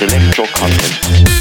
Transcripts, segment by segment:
and electro content.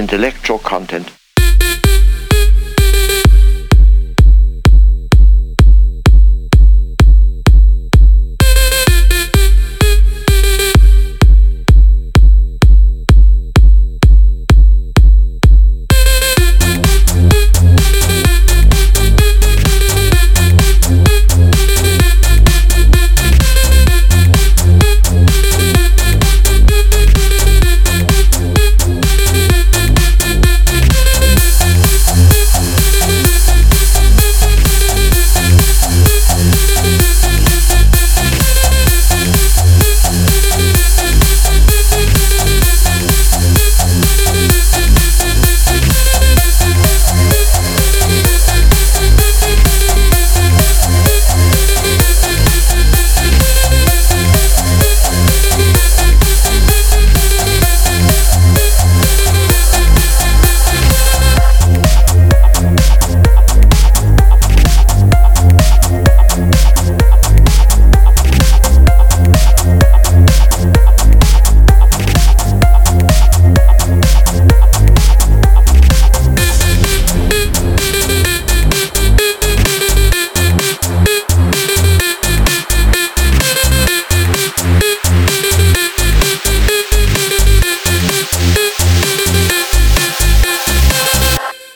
Intellectual content,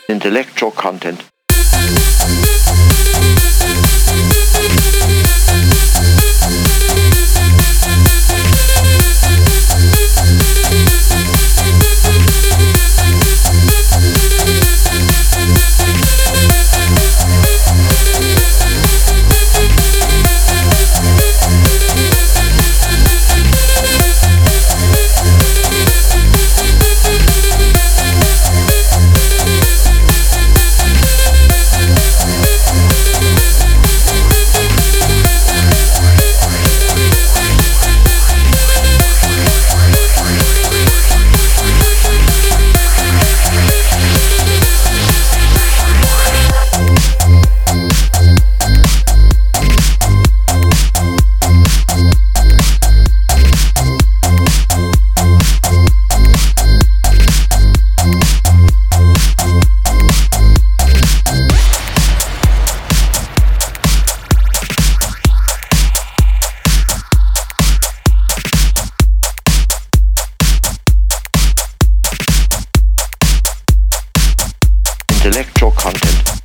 intellectual content, intellectual content.